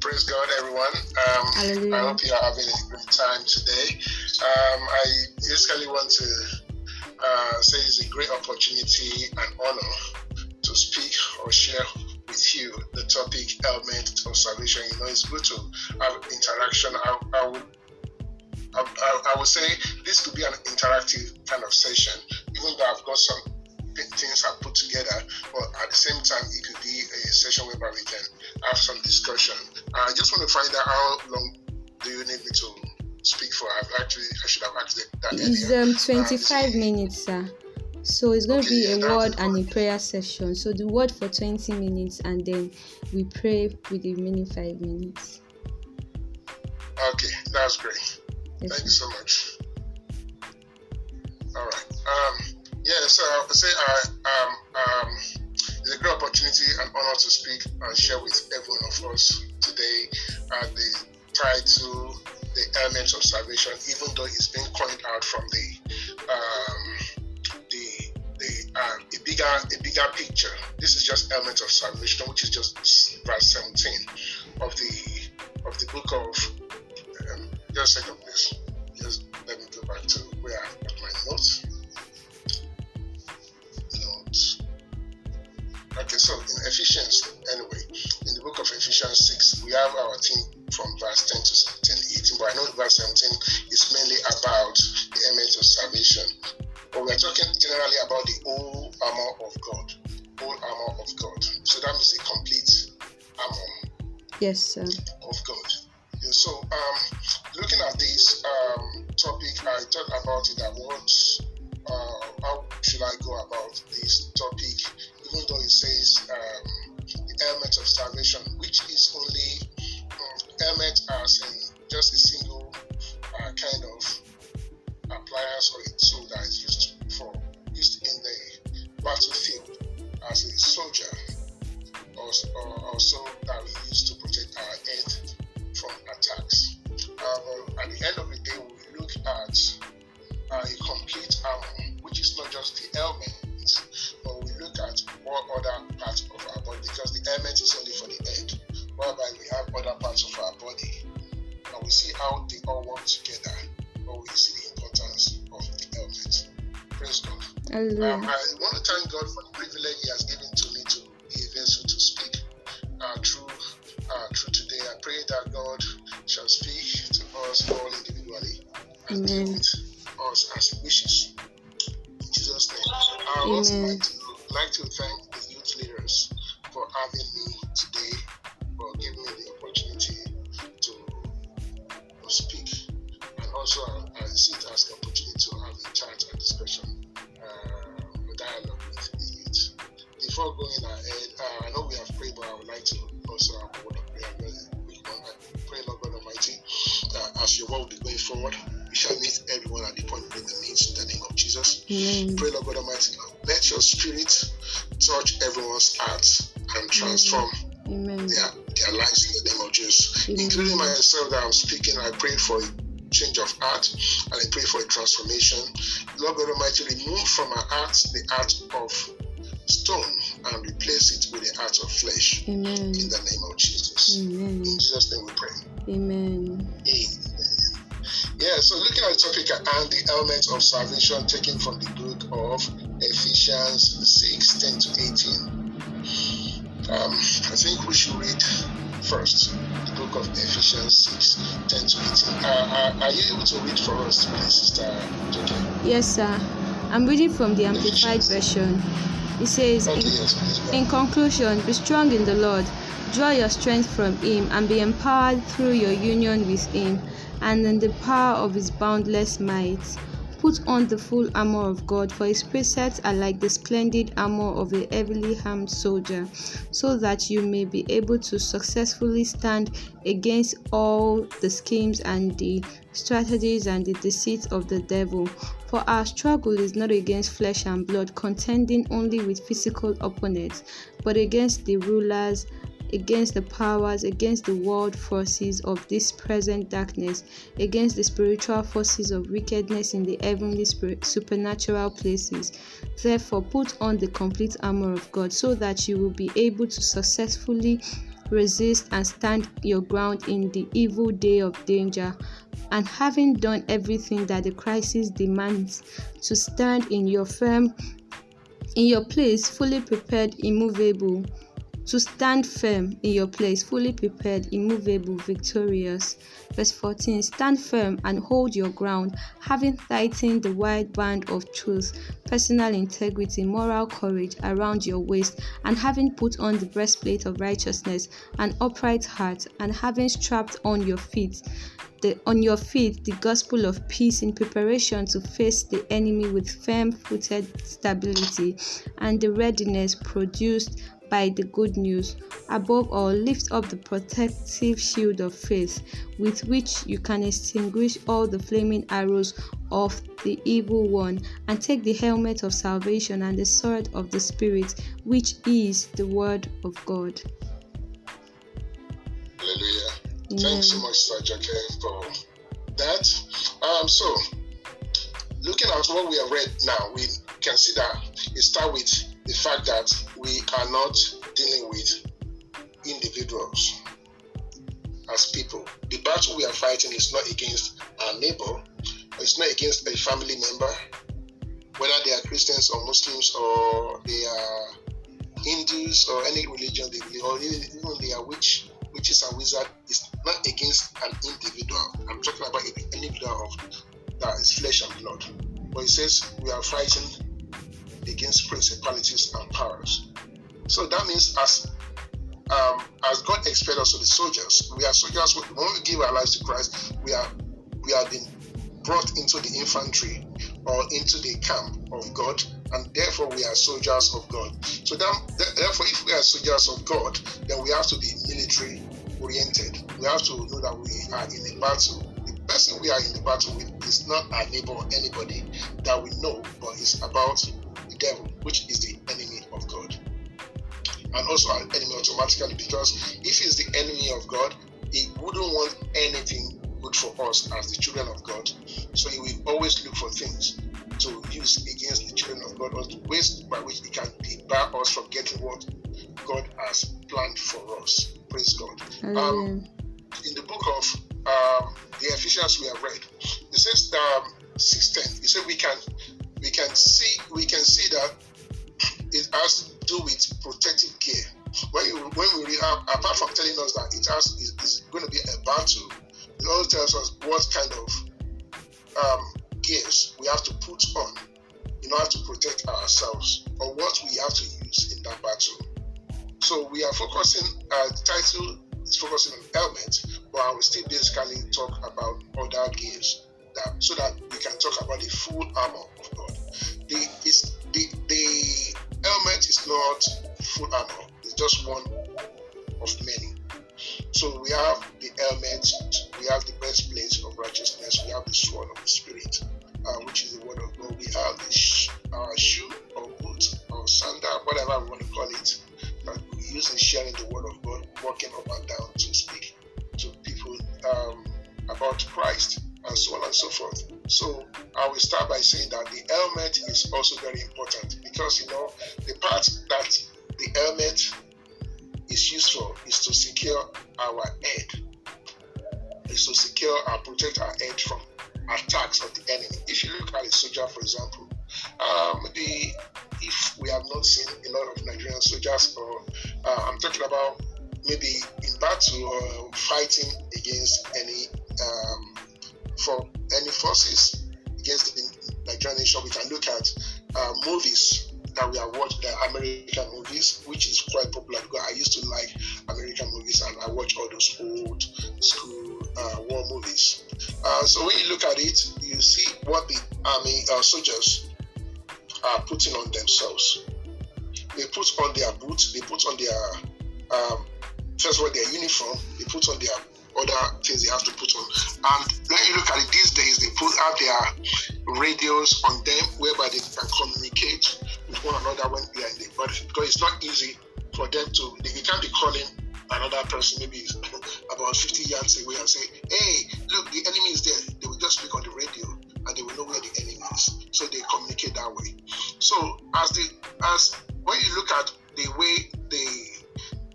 Praise God, everyone. Um, Hallelujah. I hope you are having a great time today. Um, I basically want to uh, say it's a great opportunity and honor to speak or share with you the topic element of salvation. You know, it's good to have interaction. I, I would I, I, I would say this could be an interactive kind of session, even though I've got some things I put together, but at the same time, it could be a session whereby we can have some discussion. I just want to find out how long do you need me to speak for? I've actually, I should have asked that It's um 25 minutes, sir. So it's going to be a word and a prayer session. So the word for 20 minutes and then we pray with the remaining 5 minutes. Okay, that's great. Yes, Thank you so much. All right. Um, yeah, so I would say I um, um, it's a great opportunity and honor to speak and share with every one of us today uh, the title, the elements of salvation, even though it's been coined out from the um, the the uh, a bigger a bigger picture. This is just elements of salvation, which is just verse 17 Yes, sir. Work together, see the importance of the helmet. Praise God. Um, I want to thank God for the privilege He has given to me to be a vessel to speak uh, through uh, through today. I pray that God shall speak to us all individually and deal with us as He wishes. In Jesus' name. I would also Amen. like to like to thank the youth leaders for having forward, we shall meet everyone at the point where the meet in the name of Jesus. Amen. Pray, Lord God Almighty, let your spirit touch everyone's hearts and transform Amen. their, their lives in the name of Jesus. Amen. Including myself that I'm speaking, I pray for a change of heart and I pray for a transformation. Lord God Almighty, remove from our hearts the heart of stone and replace it with the heart of flesh Amen. in the name of Jesus. Amen. In Jesus' name we pray. Amen. Yeah, so looking at the topic and the elements of salvation taken from the book of Ephesians 6 10 to 18. Um, I think we should read first the book of Ephesians 6 10 to 18. Uh, uh, are you able to read for us, please, Sister Joke? Yes, sir. I'm reading from the Amplified Version. It says, Okay, in, yes, please. in conclusion, be strong in the Lord, draw your strength from Him, and be empowered through your union with Him, and in the power of His boundless might. Put on the full armor of God, for His precepts are like the splendid armor of a heavily armed soldier, so that you may be able to successfully stand against all the schemes and the strategies and the deceits of the devil. For our struggle is not against flesh and blood, contending only with physical opponents, but against the rulers, against the powers, against the world forces of this present darkness, against the spiritual forces of wickedness in the heavenly spirit, supernatural places. Therefore, put on the complete armor of God so that you will be able to successfully resist, and stand your ground in the evil day of danger. And having done everything that the crisis demands, to stand in your firm in your place, fully prepared, immovable to stand firm in your place, fully prepared, immovable, victorious. Verse 14 Stand firm and hold your ground, having tightened the wide band of truth, personal integrity, moral courage around your waist, and having put on the breastplate of righteousness, an upright heart, and having strapped on your feet the, on your feet the gospel of peace in preparation to face the enemy with firm footed stability and the readiness produced by the good news. Above all, lift up the protective shield of faith with which you can extinguish all the flaming arrows of the evil one, and take the helmet of salvation and the sword of the Spirit, which is the word of God. Hallelujah. Amen. Thanks so much, Sajake, for that. Um, so, looking at what we have read now, we can see that it starts with the fact that we are not dealing with individuals as people. The battle we are fighting is not against our neighbor, it's not against a family member, whether they are Christians or Muslims or they are Hindus or any religion they believe, or even they are witch, witches and wizards, it's not against an individual. I'm talking about an individual of that is flesh and blood. But it says we are fighting against principalities and powers. So that means as um, as God expects us to be soldiers, we are soldiers. When we give our lives to Christ, we are we have been brought into the infantry or into the camp of God, and therefore we are soldiers of God. So then, therefore, if we are soldiers of God, then we have to be military oriented. We have to know that we are in a battle. The person we are in the battle with is not our neighbor or anybody that we know, but it's about devil, which is the enemy of God. And also an enemy automatically because if he's the enemy of God, he wouldn't want anything good for us as the children of God. So he will always look for things to use against the children of God or the ways by which he can debar us from getting what God has planned for us. Praise God. Um, in the book of um, the Ephesians we have read, it says um, 610, it said we can we can see we can see that it has to do with protective gear. When you when we read apart from telling us that it has is going to be a battle, it also tells us what kind of um, gears we have to put on in order to protect ourselves or what we have to use in that battle. So we are focusing. Uh, the title is focusing on helmet, but I will still basically talk about other gears that so that we can talk about the full armor of. The, the, the helmet is not full armor, it's just one of many. So we have the helmet, we have the breastplate of righteousness, we have the sword of the Spirit, uh, which is the word of God. We have the sh- our shoe or boot or sandal, whatever we want to call it, that we use in sharing the word of God, walking up and down to speak to people um, about Christ and so on and so forth. So I will start by saying that the helmet is also very important because you know the part that the helmet is used for is to secure our head, is to secure and protect our head from attacks of the enemy. If you look at a soldier, for example, um, the if we have not seen a lot of Nigerian soldiers, or uh, I'm talking about maybe in battle or fighting against any um, for any forces against the Nigerian nation, we can look at uh, movies that we have watched, the American movies, which is quite popular because I used to like American movies and I watch all those old school uh, war movies. Uh, so when you look at it, you see what the army uh, soldiers are putting on themselves. They put on their boots, they put on their um, first of all their uniform, they put on their other things they have to put on. And when you look at it these days, they put out their radios on them whereby they can communicate with one another when they are in the body because it's not easy for them to, they, can't be calling another person maybe about 50 yards away and say, hey, look, the enemy is there. They will just speak on the radio and they will know where the enemy is. So they communicate that way. So as the as when you look at the way the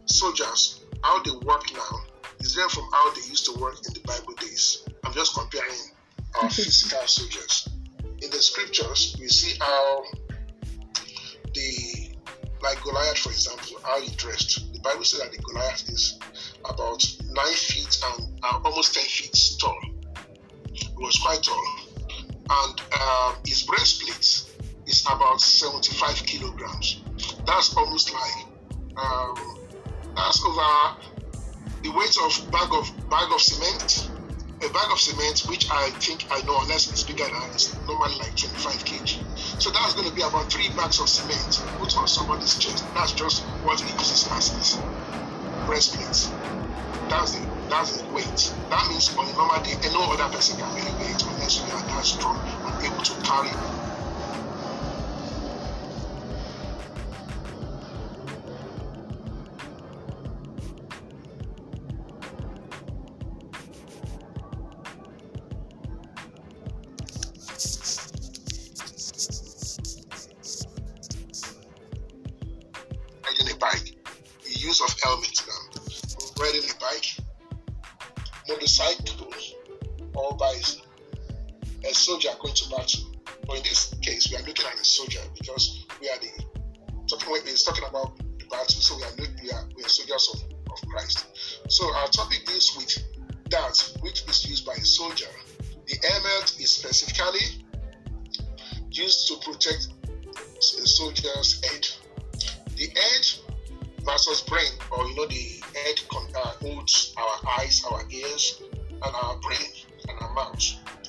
soldiers how they work now is different from how they used to work in the Bible days. I'm just comparing our physical soldiers. In the scriptures, we see how the like Goliath, for example, how he dressed. The Bible says that the Goliath is about nine feet and uh, almost ten feet tall. He was quite tall, and uh, his breastplate is about 75 kilograms. That's almost like um, that's over the weight of bag of bag of cement. A bag of cement, which I think I know, unless it's bigger than it's normally like 25 kg. So that's going to be about three bags of cement put on somebody's chest. That's just what he uses as his breastplate. That's the that's the weight. That means on a normal day, no other person can really weigh it unless you are that strong and able to carry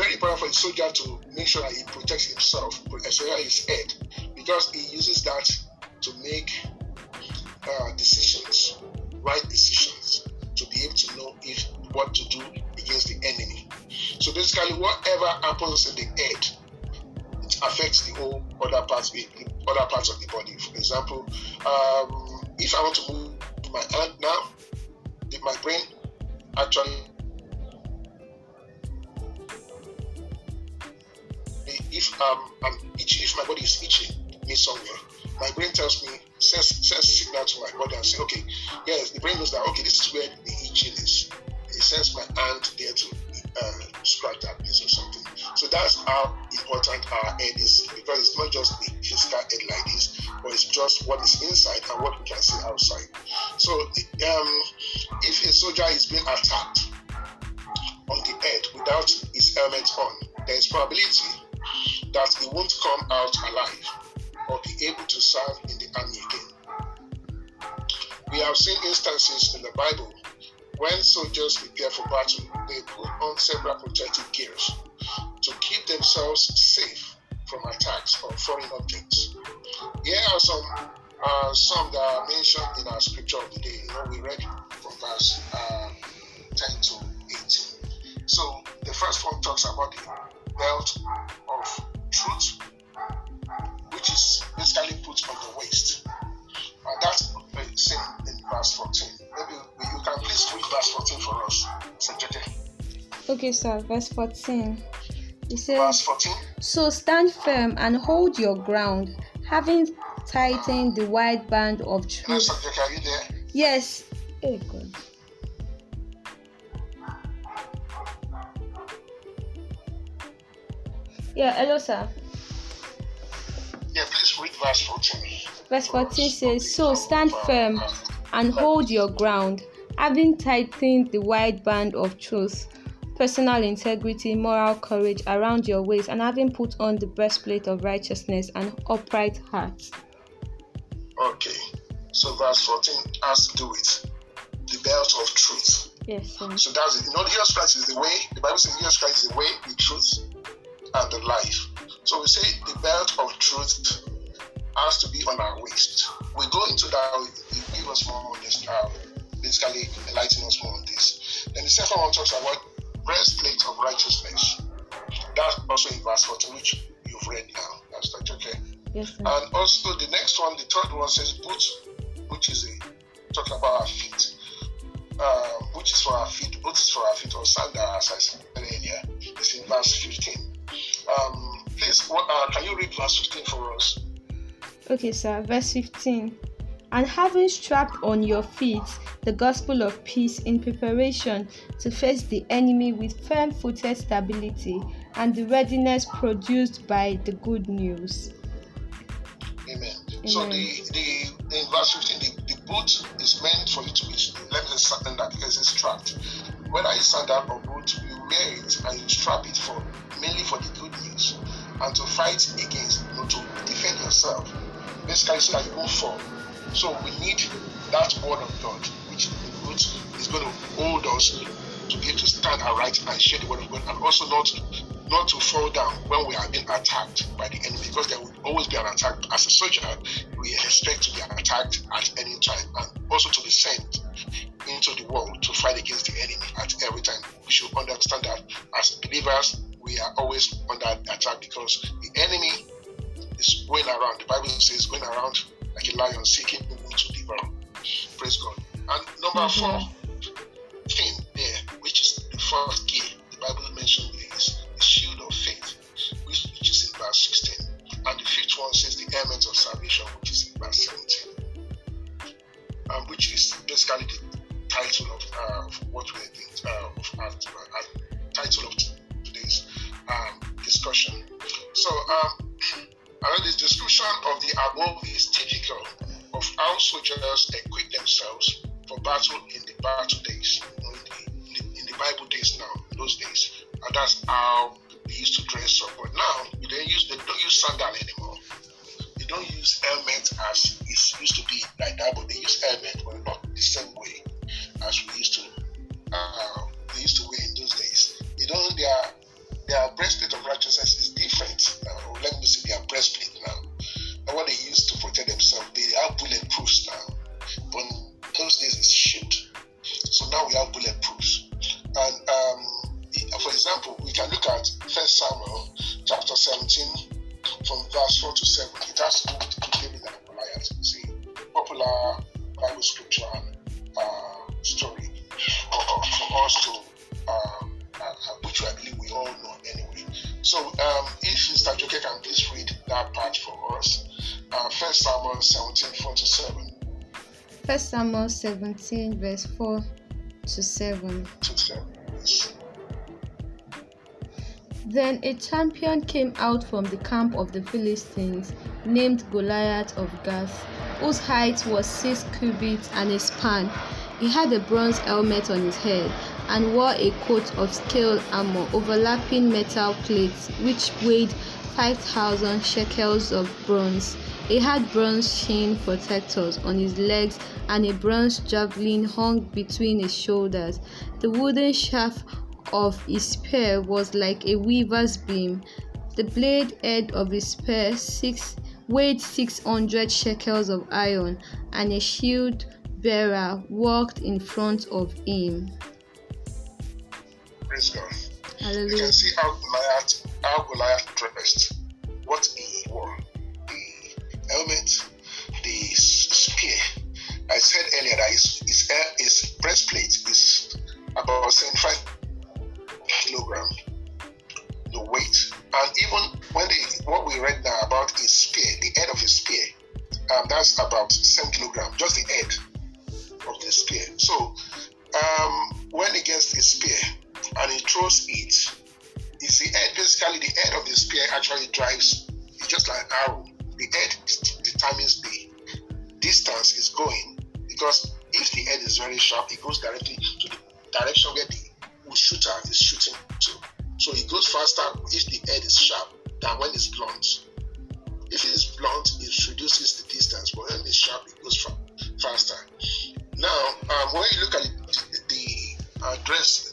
very important for a soldier to make sure that he protects himself, especially his head, because he uses that to make uh, decisions, right decisions, to be able to know if what to do against the enemy. So basically, whatever happens in the head, it affects the whole other parts, the other parts of the body. For example, um, if I want to move my hand now, my brain actually if um, I'm itching, if my body is itching me somewhere, my brain tells me sends sends signal to my body and say, okay, yes, the brain knows that okay, this is where the itching is. It sends my hand there to uh, scratch that place or something. So that's how important our head is because it's not just the physical head like this, but it's just what is inside and what we can see outside. So um, if a soldier is being attacked on the head without his helmet on, there is probability that he won't come out alive or be able to serve in the army again. We have seen instances in the Bible when soldiers prepare for battle, they put on several protective gears to keep themselves safe from attacks or foreign objects. Here are some uh, some that are mentioned in our scripture of the day. You know, we read from verse uh, 10 to 18. So the first one talks about the belt of truth, which is basically put on the waist. And that's the same in verse 14. Maybe you can please read verse 14 for us, Okay, sir. Verse 14. It says, So stand firm and hold your ground, having tightened the wide band of truth. Yes. Hey, God. Yeah, hello, sir. Yeah, please read verse 14. Verse 14 says, So stand firm and hold your ground, having tightened the wide band of truth, personal integrity, moral courage around your waist, and having put on the breastplate of righteousness and upright heart. Okay, so verse 14 has to do with the belt of truth. Yes, sir. So that's it. You know, Jesus Christ is the way. The Bible says Jesus Christ is the way, the truth, and the life. So we say the belt of truth has to be on our waist. We go into that, it give us more on this, uh, basically enlighten us more on this. Then the second one talks about breastplate of righteousness. That's also in verse 14, which you've read now. That's that okay? Yes, sir. And also the next one, the third one says boot, which is a talking about our feet. Uh, which is for our feet, boot is for our feet, or sandal, as I said earlier. It's in verse 15. Um, please, what, uh, can you read verse 15 for us? Okay, sir. Verse 15. And having strapped on your feet the gospel of peace in preparation to face the enemy with firm footed stability and the readiness produced by the good news. Amen. So the, the in verse 15, the, the boot is meant for you to be let me say something that because it's strapped. Whether it's sandal or boot, you wear it and you strap it for mainly for the good news and to fight against, you know, to defend yourself. Basically, so that you won't fall. So we need that word of God, which the is going to hold us to be able to stand aright and share the word of God, and also not not to fall down when we are being attacked by the enemy, because there will always be an attack. As a soldier, we expect to be attacked at any time, and also to be sent into the world to fight against the enemy at every time. We should understand that as believers, we are always under attack because the enemy is going around. The Bible says going around like a lion seeking whom to devour. Praise God. And number Mhm. four thing there, which is the fourth key, the Bible mentioned is the shield of faith, which, which is in verse 16. And the fifth one says the helmet of salvation, which is in verse 17. Um, which is basically the title of, uh, of what we're doing, uh, of our title of um, discussion. So, um, and the description of the above is typical of how soldiers equip themselves for battle in the battle days, in, the, in, the, Bible days now, those days, and that's how they used to dress up. But now they don't use they don't use sandal anymore. They don't use helmet as it used to be like that, but they use helmet, but not the same way as we used to. Uh, they used to wear in those days. They don't. Their their breastplate of righteousness is different. Uh, or let me see their breastplate now. And what they use to protect themselves, they have bulletproofs now. But those days it's shit. So now we have bulletproofs. And um, for example, we can look at First Samuel chapter 17 from verse 4 to 7. It has to do with David and Goliath. You see, popular Bible scripture and 1 Samuel 17, verse 4 to 7. Then a champion came out from the camp of the Philistines named Goliath of Gath, whose height was six cubits and a span. He had a bronze helmet on his head and wore a coat of scale armor overlapping metal plates which weighed 5,000 shekels of bronze. He had bronze shin protectors on his legs and a bronze javelin hung between his shoulders. The wooden shaft of his spear was like a weaver's beam. The blade head of his spear six, weighed 600 shekels of iron, and a shield bearer walked in front of him. Praise God. You can see how Goliath, how Goliath dressed, what he wore, helmet, the spear. I said earlier that his, his, his breastplate is about 75 kilogram, the weight, and even when they what we read now about his spear, the head of his spear, um, that's about 7 kilogram, just the head of the spear. So um, when he gets his spear and he throws it, it's the head, basically the head of the spear actually drives, it's just like an arrow. The head determines the distance it's going because if the head is very sharp, it goes directly to the direction where the shooter is shooting to. So it goes faster if the head is sharp than when it's blunt. If it is blunt, it reduces the distance, but when it's sharp, it goes fa- faster. Now, um, when you look at the, the dress,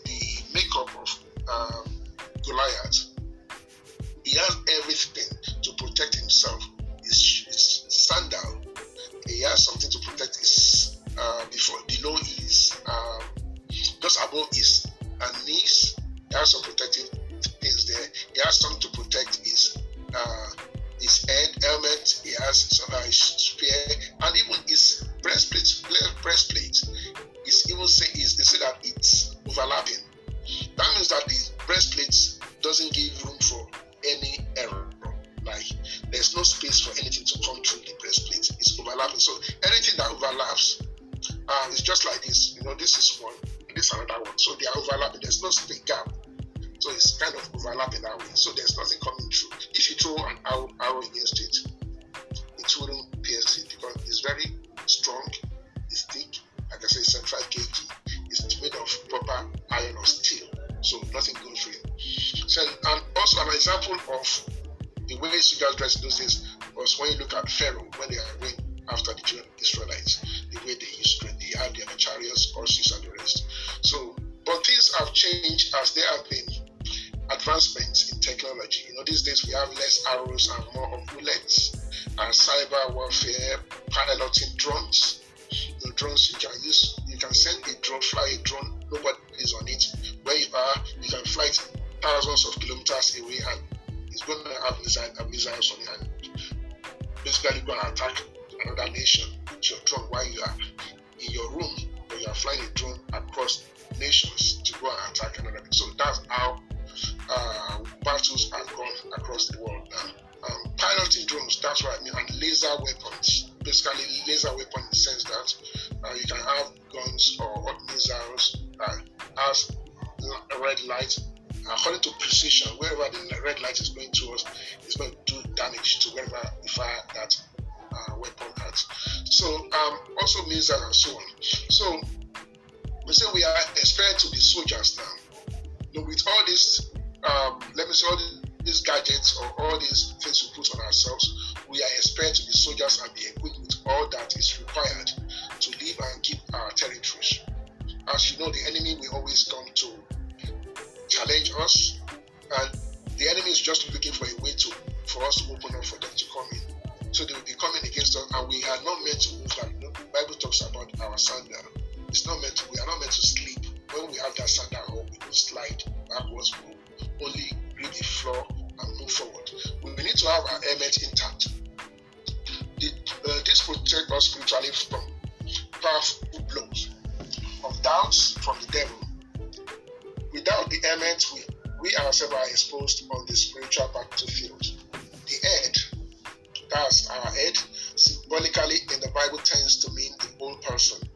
advancements in technology. You know, these days we have less arrows and more of bullets, and cyber warfare, piloting drones. The drones you can use, you can send a drone, fly a drone, nobody is on it. Where you are, you can fly it thousands of kilometers away and it's going to have missile, missiles on it and basically going to attack another nation with your drone while you are in your room or you are flying a drone across nations to go and attack another. So that's how uh, battles gone across the world. Um, piloting drones, that's what I mean, and laser weapons. Basically, laser weapon in the sense that uh, you can have guns or missiles that has a red light according to precision, wherever the red light is going towards, it's going to do damage to wherever you fire that uh, weapon at. So, um, also that and so on. So, we say we are expected to be soldiers now. You know, with all these, um, let me say, all these gadgets or all these things we put on ourselves, we are expected to be soldiers and be equipped with all that is required to live and keep our territories. As you know, the enemy will always come to challenge us, and the enemy is just looking for a way to for us to open up for them to come in. So they will be coming against us, and we are not meant to move like know, Bible talks about our sandal. It's not meant to, we are not meant to sleep. When we have that sandal on, we will slide backwards, we will only grip the floor and move forward. We need to have our helmet intact. The, uh, this protects us spiritually from powerful blows of doubts from the devil Without the element, we, we ourselves are exposed on the spiritual battlefield. The head, that's our head, symbolically in the Bible tends to mean the whole person.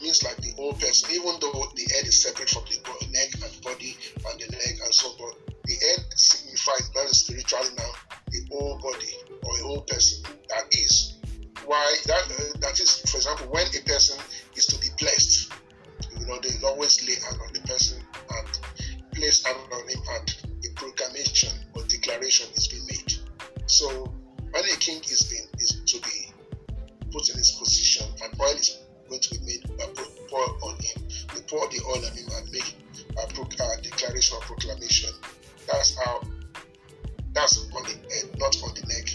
Means like the whole person, even though the head is separate from the neck and body and the leg and so on. The head signifies very spiritually now the whole body or the whole person. That is why that uh, that is, for example, when a person is to be blessed, you know, they always lay hand on the person and place hand on him and a proclamation or declaration is being made. So when a king is being is to be put in his position and oil is to be made pour on him, they pour the oil on him and make a, declaration or proclamation. That's how that's on the head, not on the neck.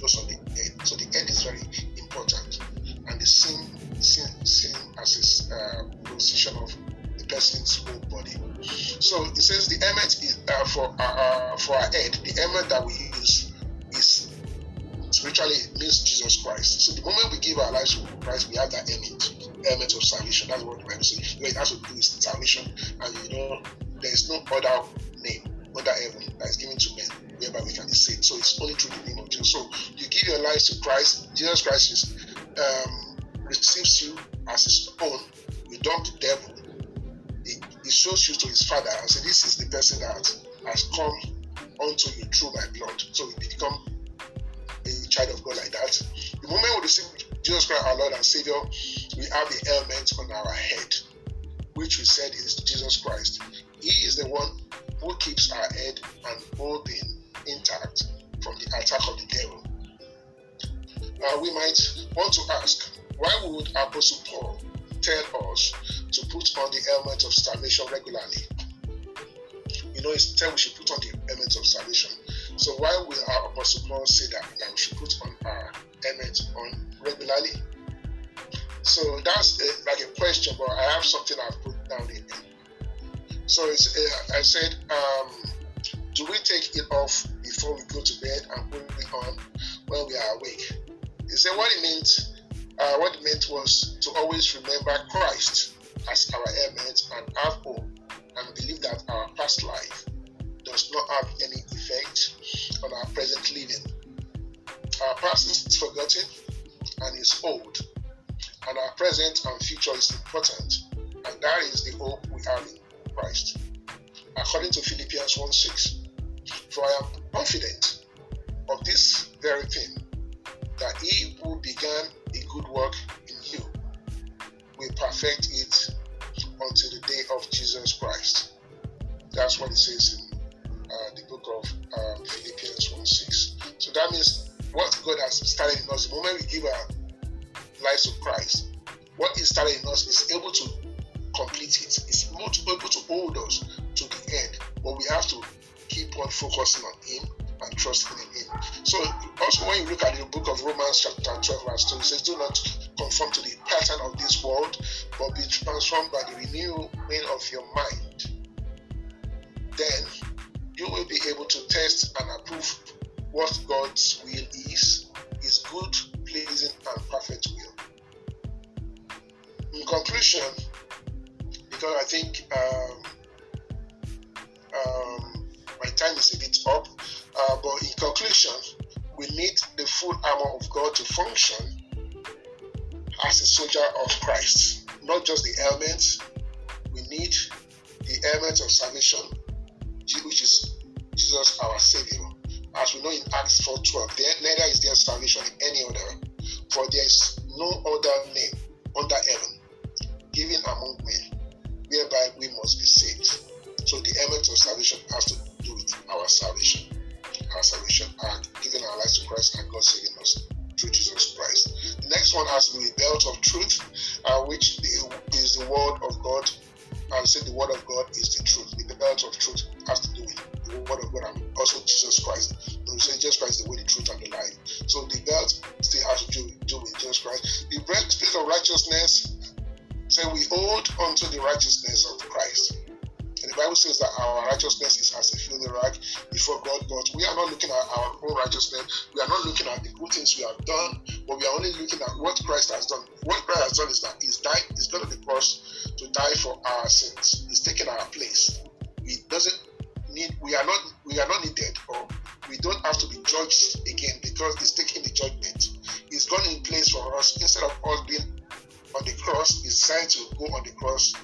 Those on the head. So the head is very important, and the sin, sin, sin as a uh, position of the person's whole body. So it says the helmet is uh, for uh, uh, for our head. The helmet that we spiritually means Jesus Christ. So the moment we give our lives to Christ, we have that element, element of salvation. That's what the Bible says. Where it has to do with salvation, and you know there is no other name under heaven that is given to men whereby we can be saved. So it's only through the name of Jesus. So you give your lives to Christ. Jesus Christ is, um, receives you as his own. You dump the devil he shows you to his father and say, This is the person that has come unto you through my blood. So we become child of God like that. The moment we receive Jesus Christ, our Lord and Savior, we have the element on our head, which we said is Jesus Christ. He is the one who keeps our head and being intact from the attack of the devil. Now we might want to ask, why would Apostle Paul tell us to put on the helmet of salvation regularly. You know, it's tell we should put on the helmet of salvation. So why will our Apostle Paul say that, that we should put on our helmet on regularly? So that's a, like a question, but I have something I've put down in here. So uh, I said, um, do we take it off before we go to bed and put it on when we are awake? He said what it meant. Uh, what it meant was to always remember Christ as our element and have hope and believe that our past life does not have any effect on our present living. Our past is forgotten and is old, and our present and future is important, and that is the hope we have in Christ. According to Philippians 1 6, for I am confident of this very thing, that he who began a good work in you will perfect it until the day of Jesus Christ. That's what it says in uh, the book of uh, Philippians 1 6. So that means what God has started in us, the moment we give our lives to Christ, what He started in us is able to complete it. It's not able to hold us to the end, but we have to keep on focusing on Him and trusting in Him. So, also when you look at the book of Romans, chapter 12, verse 2, it says, Do not conform to the pattern of this world, but be transformed by the renewing of your mind. Then you will be able to test and approve what God's will is, His good, pleasing, and perfect will. In conclusion, because I think um, um, my time is a bit up, uh, but in conclusion, we need the full armor of God to function as a soldier of Christ, not just the elements. Only looking at what Christ has done. What Christ has done is that He's died, He's gone to the cross to die for our sins. He's taken our place. He doesn't need we are not we are not needed or we don't have to be judged again because he's taking the judgment. He's gone in place for us instead of us being on the cross, he decided to go on the cross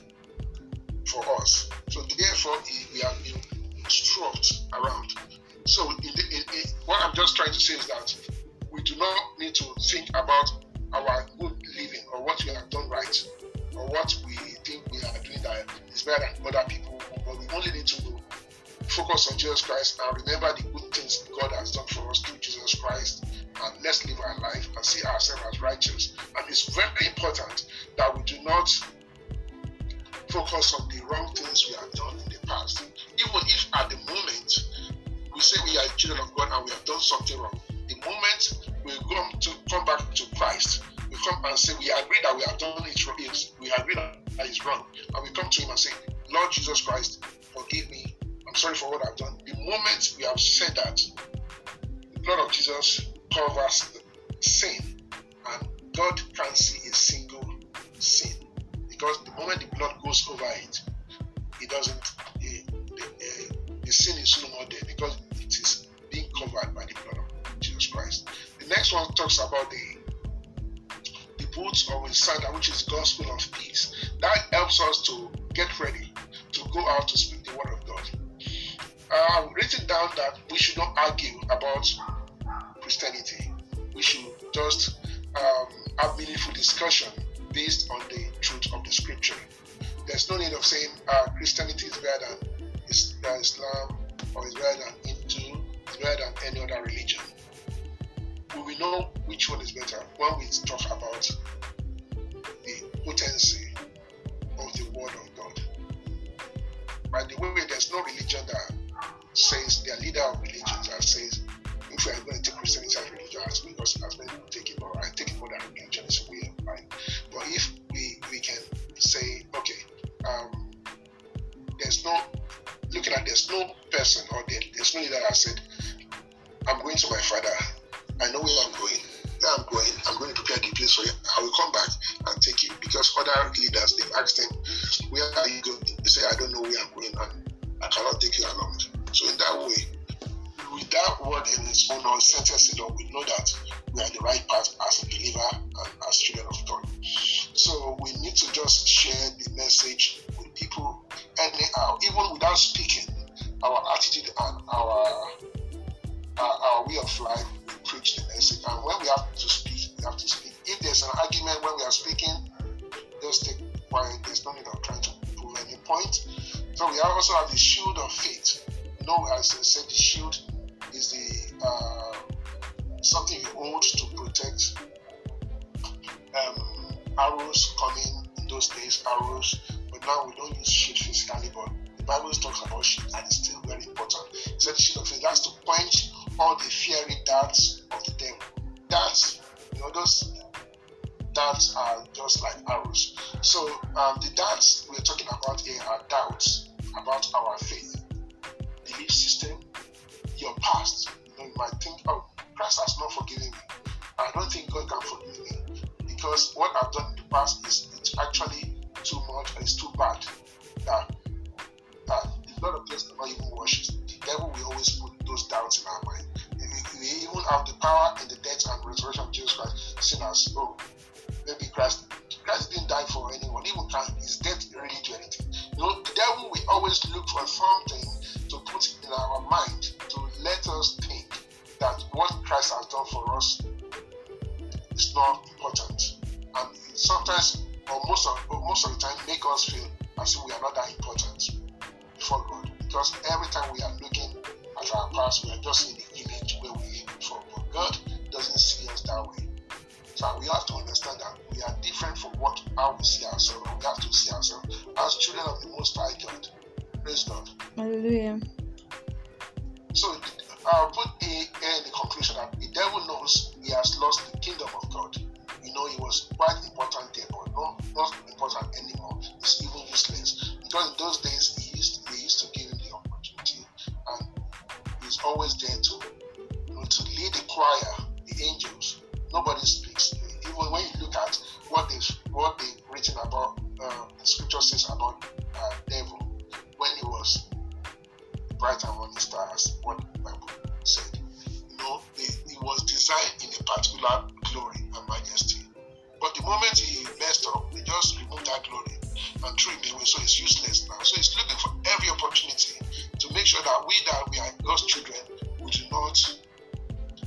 for us. So therefore, we have been instructed around. So in the, in, in, what I'm just trying to say is that we do not need to think about our good living or what we have done right or what we think we are doing that is better than other people, but we only need to focus on Jesus Christ and remember the good things God has done for us through Jesus Christ and let's live our life and see ourselves as righteous. And it's very important that we do not focus on the wrong things we have done in the past. Even if at the moment we say we are children of God and we have done something wrong, the moment we come to come back to Christ, we come and say we agree that we have done it we agree that it's wrong, and we come to Him and say, Lord Jesus Christ, forgive me. I'm sorry for what I've done. The moment we have said that, the blood of Jesus covers the sin, and God can see a single sin because the moment the blood goes over it, it doesn't. Eh, the, the, the sin is no more there because it is being covered by the blood Christ. The next one talks about the the boots of Sandal, which is gospel of peace. That helps us to get ready to go out to speak the word of God. Uh, I've written down that we should not argue about Christianity. We should just um, have meaningful discussion based on the truth of the scripture. There's no need of saying uh, Christianity is better than Islam or is better than Hindu, is better than any other religion know which one is better when we talk about the potency of the Word of God. By the way, there's no religion that says their leader of religions that says if you are going to take Christianity as religion, as many as many people take it, or I take it for that religion is way Right? But if we we can say, okay, um, there's no looking at there's no person or there, there's no leader that said, I'm going to my father I know where I'm going. Where I'm going, I'm going to prepare the place for you. I will come back and take you because other leaders they've asked them, Where are you going? They say, I don't know where I'm going and I cannot take you along. So in that way, with that word in its own or sentence we know that we are the right path as a believer and as children of God. So we need to just share the message with people anyhow, even without speaking. Our attitude and our our, our way of life, And when we have to speak, we have to speak. If there's an argument when we are speaking, just take quiet. There's no need of trying to prove any point. So we also have the shield of faith. You know, as I said, the shield is the uh, something you hold to protect um, arrows coming in those days, arrows. But now we don't use shield physically, but the Bible talks about shield and it's still very important. It said the shield of faith that's to quench all the fiery darts of the devil. Darts, you know, those darts are just like arrows. So um, the darts we're talking about here are doubts about our faith, belief system, your past. You, know, you might think, oh, Christ has not forgiven me. I don't think God can forgive me because what I've done in the past is it's actually too much it's too bad. That, that the Lord of never even washes. The devil will always put those doubts in our mind. We, we even have the power in the death and resurrection of Jesus Christ, sinners. Oh, maybe Christ Christ didn't die for anyone. Even can his death really do anything? You know, the devil will always look for something he messed up, they just removed that glory and threw him away. So it's useless now. So he's looking for every opportunity to make sure that we that we are God's children, we do not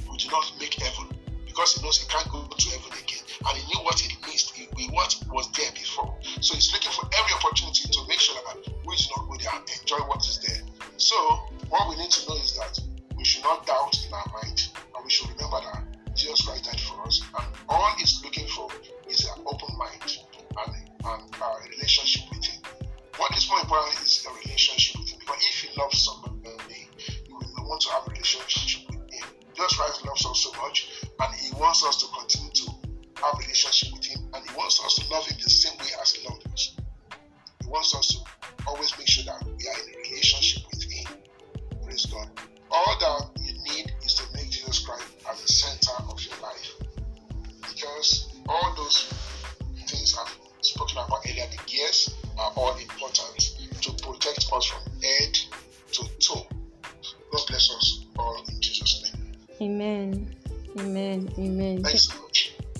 we do not make heaven. Because he knows he can't go to heaven again. And he knew what he missed, he, what was there before. So he's looking for every opportunity to make sure that we do not go there and enjoy what is there. So what we need to know is that we should not doubt in our mind, and we should remember that Jesus Christ died for us, and all He's Him. Jesus Christ loves us so much, and He wants us to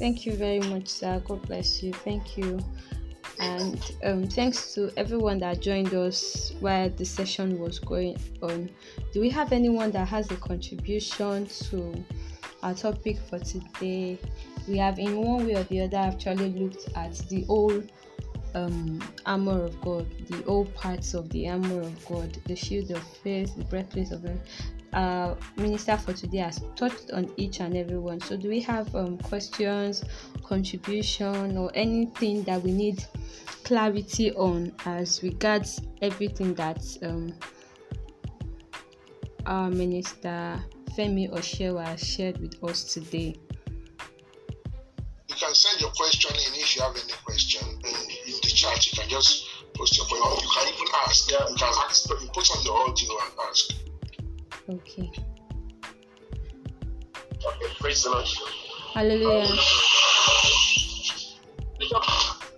Thank you very much, sir. God bless you. Thank you. And um, thanks to everyone that joined us while the session was going on. Do we have anyone that has a contribution to our topic for today? We have, in one way or the other, actually looked at the whole um, armor of God, the all parts of the armor of God, the shield of faith, the breastplate of the uh, minister for today has touched on each and every one. So, do we have um, questions, contribution, or anything that we need clarity on as regards everything that um, our minister Femi Oshewa shared with us today? You can send your question in if you have any question in the chat. You can just post your question. You can even ask. You can ask, put on your audio and ask. Okay. Okay, praise the Lord. Hallelujah.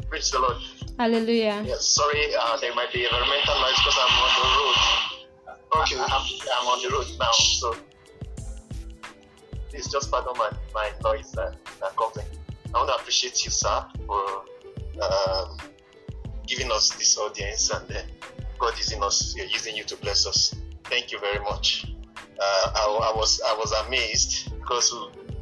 Praise the Lord. Hallelujah. Yes, sorry, uh, there might be environmental noise because I'm on the road. Okay. I'm, I'm on the road now, so please just pardon my, my noise that, that comes in. I want to appreciate you, sir, for um, giving us this audience and uh, God in us, using you to bless us. Thank you very much. Uh, I, I was I was amazed because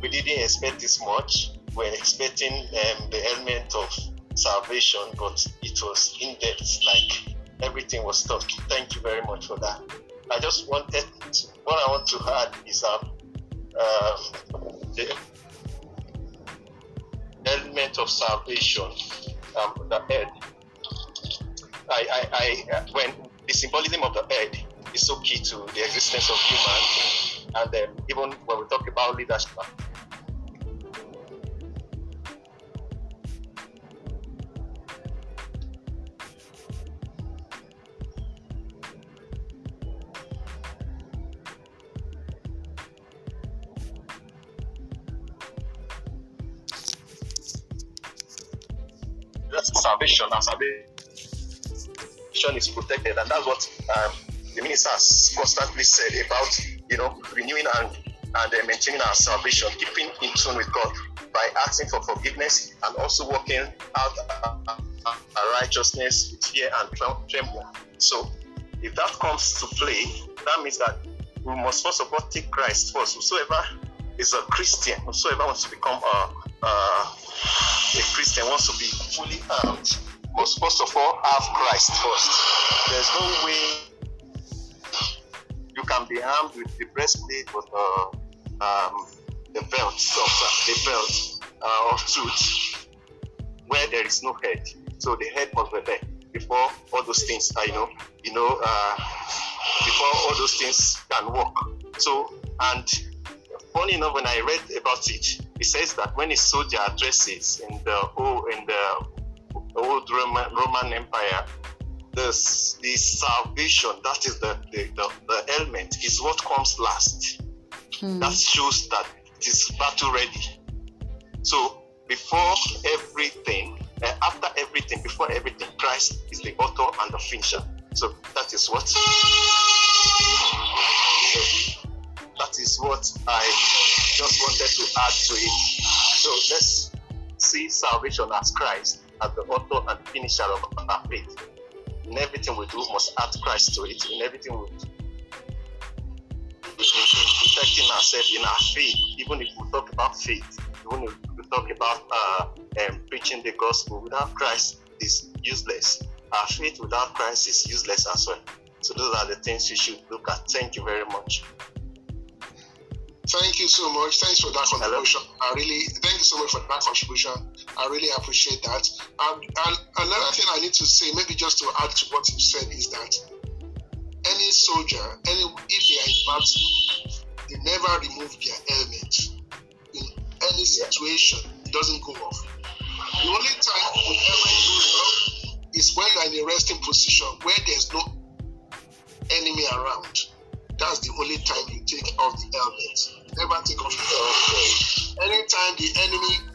we, didn't expect this much. We are expecting um, the helmet of salvation, but it was in depth, like everything was touched. Thank you very much for that. I just wanted, to, what I want to add is um, um, the helmet of salvation, um, the head. I, I, I, when the symbolism of the head is so key to the existence of human, and um, even when we talk about leadership, salvation. Our salvation is protected, and that's what um, the minister has constantly said about you know renewing and and uh, maintaining our salvation, keeping in tune with God by asking for forgiveness and also working out our righteousness with fear and trembling. So, if that comes to play, that means that we must first of all take Christ first. Whosoever is a Christian, whosoever wants to become a, a, a Christian, wants to be fully armed, must first of all have Christ first. There's no way be armed with the breastplate with uh, um, the belt, of, the belt uh, of truth, where there is no head. So the head must be there before all those things are, you know, you know, uh, before all those things can work. So, and funny enough, when I read about it, it says that when a soldier addresses in the old, in the old Roman, Roman Empire, the, the salvation, that is the, the, the, the helmet, is what comes last. Hmm. That shows that it is battle ready. So before everything, uh, after everything, before everything, Christ is the author and the finisher. So that is what. that is what I just wanted to add to it. So let's see salvation as Christ, as the author and finisher of our faith. In everything we do, must add Christ to it. In everything we do, protecting ourselves in our faith, even if we talk about faith, even if we talk about uh, um, preaching the gospel without Christ is useless. Our faith without Christ is useless as well. So those are the things you should look at. Thank you very much. Thank you so much. Thanks for that contribution. I really thank you so much for that contribution. I really appreciate that. Um, and another thing I need to say, maybe just to add to what you said, is that any soldier, any if they are in battle, they never remove their helmet. In any situation, it doesn't go off. The only time the helmet goes off is when you're in a resting position where there's no enemy around. That's the only time you take off the helmet. Never take off the helmet. Anytime the enemy,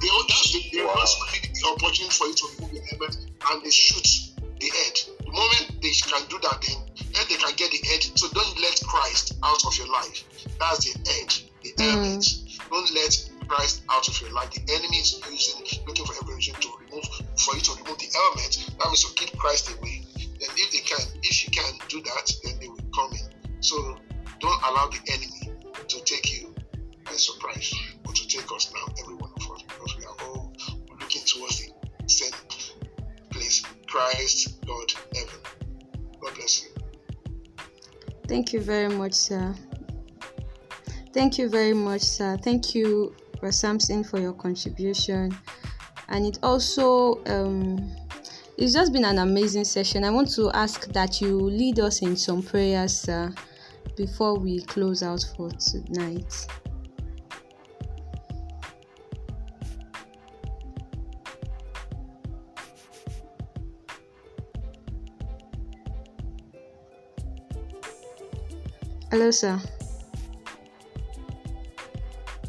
they that's the, they must create the opportunity for you to remove the helmet and they shoot the head. The moment they can do that, then then they can get the head. So don't let Christ out of your life. That's the head, the helmet. Don't let Christ out of your life. The enemy is using, looking for every reason to remove, for you to remove the helmet. That means to keep Christ away. Then if they can, if you can do that, then they will come in. So don't allow the enemy to take you by surprise or to take us now, every towards the same place, Christ, God, heaven. God bless you. Thank you very much, sir. Thank you very much, sir. Thank you, Samson, for your contribution. And it also um, it's just been an amazing session. I want to ask that you lead us in some prayers, sir, before we close out for tonight. Hello, sir.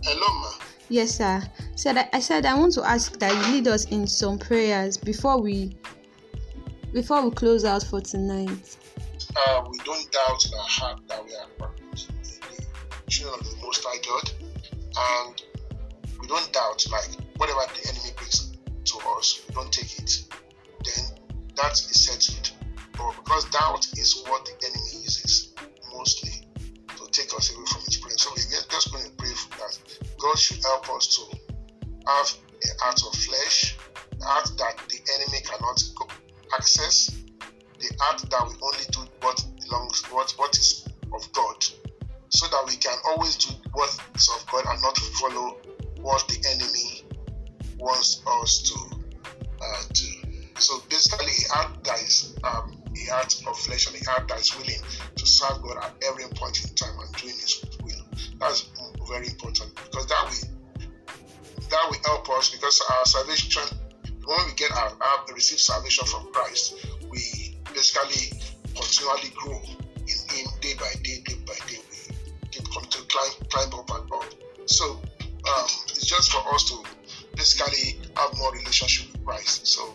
Hello, ma. Yes, sir. Said I, I said I want to ask that you lead us in some prayers before we before we close out for tonight. Uh, we don't doubt in our heart that we are the children of the Most High God, and we don't doubt like whatever the enemy brings to us, we don't take it. Then that is settled. But because doubt is what the enemy uses mostly us away from His presence, so we just going to pray that God should help us to have a heart of flesh, a heart that the enemy cannot access, the heart that we only do what belongs, what what is of God, so that we can always do what is of God and not follow what the enemy wants us to uh, do. So basically, a heart that is um, a heart of flesh and a heart that is willing to serve God at every point in time and doing His will. That's very important because that will that will help us because our salvation when we get our, our receive salvation from Christ, we basically continually grow in Him day by day, day by day. We keep coming to climb, climb up and up. So um, it's just for us to basically have more relationship with Christ. So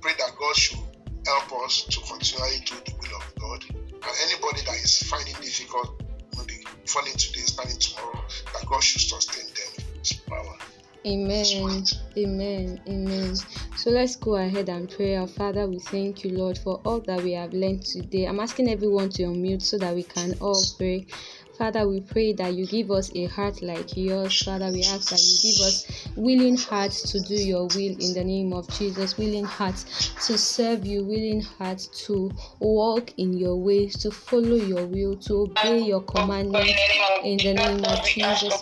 pray that God should help us to continually do the will of God. And anybody that is finding difficult, maybe falling today, standing tomorrow, that God should sustain them with His power. Amen. Amen. Amen. So let's go ahead and pray. Our Father, we thank you, Lord, for all that we have learned today. I'm asking everyone to unmute so that we can all pray. Father, we pray that you give us a heart like yours. Father, we ask that you give us willing hearts to do your will in the name of Jesus. Willing hearts to serve you, willing hearts to walk in your ways, to follow your will, to obey your commandments in the name of Jesus.